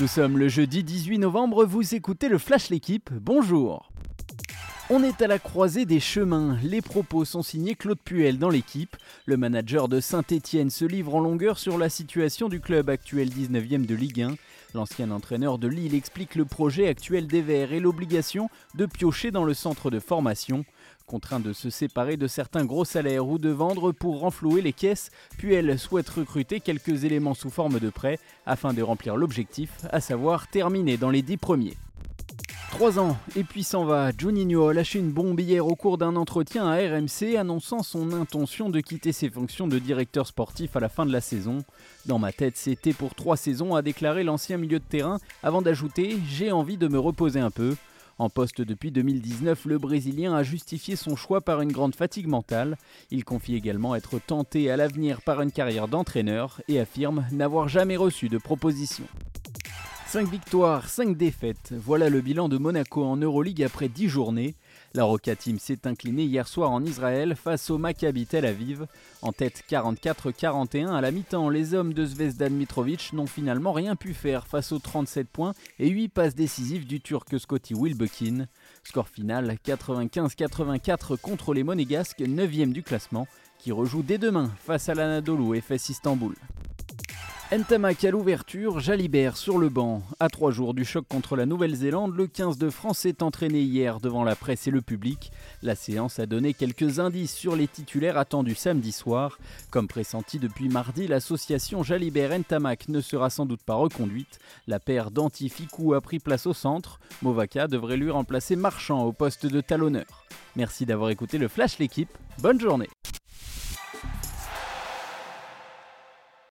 Nous sommes le jeudi 18 novembre, vous écoutez le Flash L'équipe, bonjour on est à la croisée des chemins. Les propos sont signés Claude Puel dans l'équipe. Le manager de Saint-Étienne se livre en longueur sur la situation du club actuel 19e de Ligue 1. L'ancien entraîneur de Lille explique le projet actuel des Verts et l'obligation de piocher dans le centre de formation. Contraint de se séparer de certains gros salaires ou de vendre pour renflouer les caisses, Puel souhaite recruter quelques éléments sous forme de prêt afin de remplir l'objectif, à savoir terminer dans les dix premiers. 3 ans, et puis s'en va. Juninho a lâché une bombe hier au cours d'un entretien à RMC annonçant son intention de quitter ses fonctions de directeur sportif à la fin de la saison. Dans ma tête, c'était pour 3 saisons, a déclaré l'ancien milieu de terrain, avant d'ajouter J'ai envie de me reposer un peu. En poste depuis 2019, le Brésilien a justifié son choix par une grande fatigue mentale. Il confie également être tenté à l'avenir par une carrière d'entraîneur et affirme n'avoir jamais reçu de proposition. 5 victoires, 5 défaites. Voilà le bilan de Monaco en Euroleague après 10 journées. La Roca Team s'est inclinée hier soir en Israël face au Maccabi Tel Aviv. En tête 44-41 à la mi-temps, les hommes de Zvezdan Mitrovic n'ont finalement rien pu faire face aux 37 points et 8 passes décisives du Turc Scotty Wilbekin. Score final 95-84 contre les Monégasques, 9e du classement, qui rejoue dès demain face à l'Anadolu FS Istanbul. Ntamak à l'ouverture, Jalibert sur le banc. À trois jours du choc contre la Nouvelle-Zélande, le 15 de France s'est entraîné hier devant la presse et le public. La séance a donné quelques indices sur les titulaires attendus samedi soir. Comme pressenti depuis mardi, l'association Jalibert-Ntamak ne sera sans doute pas reconduite. La paire d'Antificou a pris place au centre. Movaka devrait lui remplacer Marchand au poste de talonneur. Merci d'avoir écouté le Flash l'équipe. Bonne journée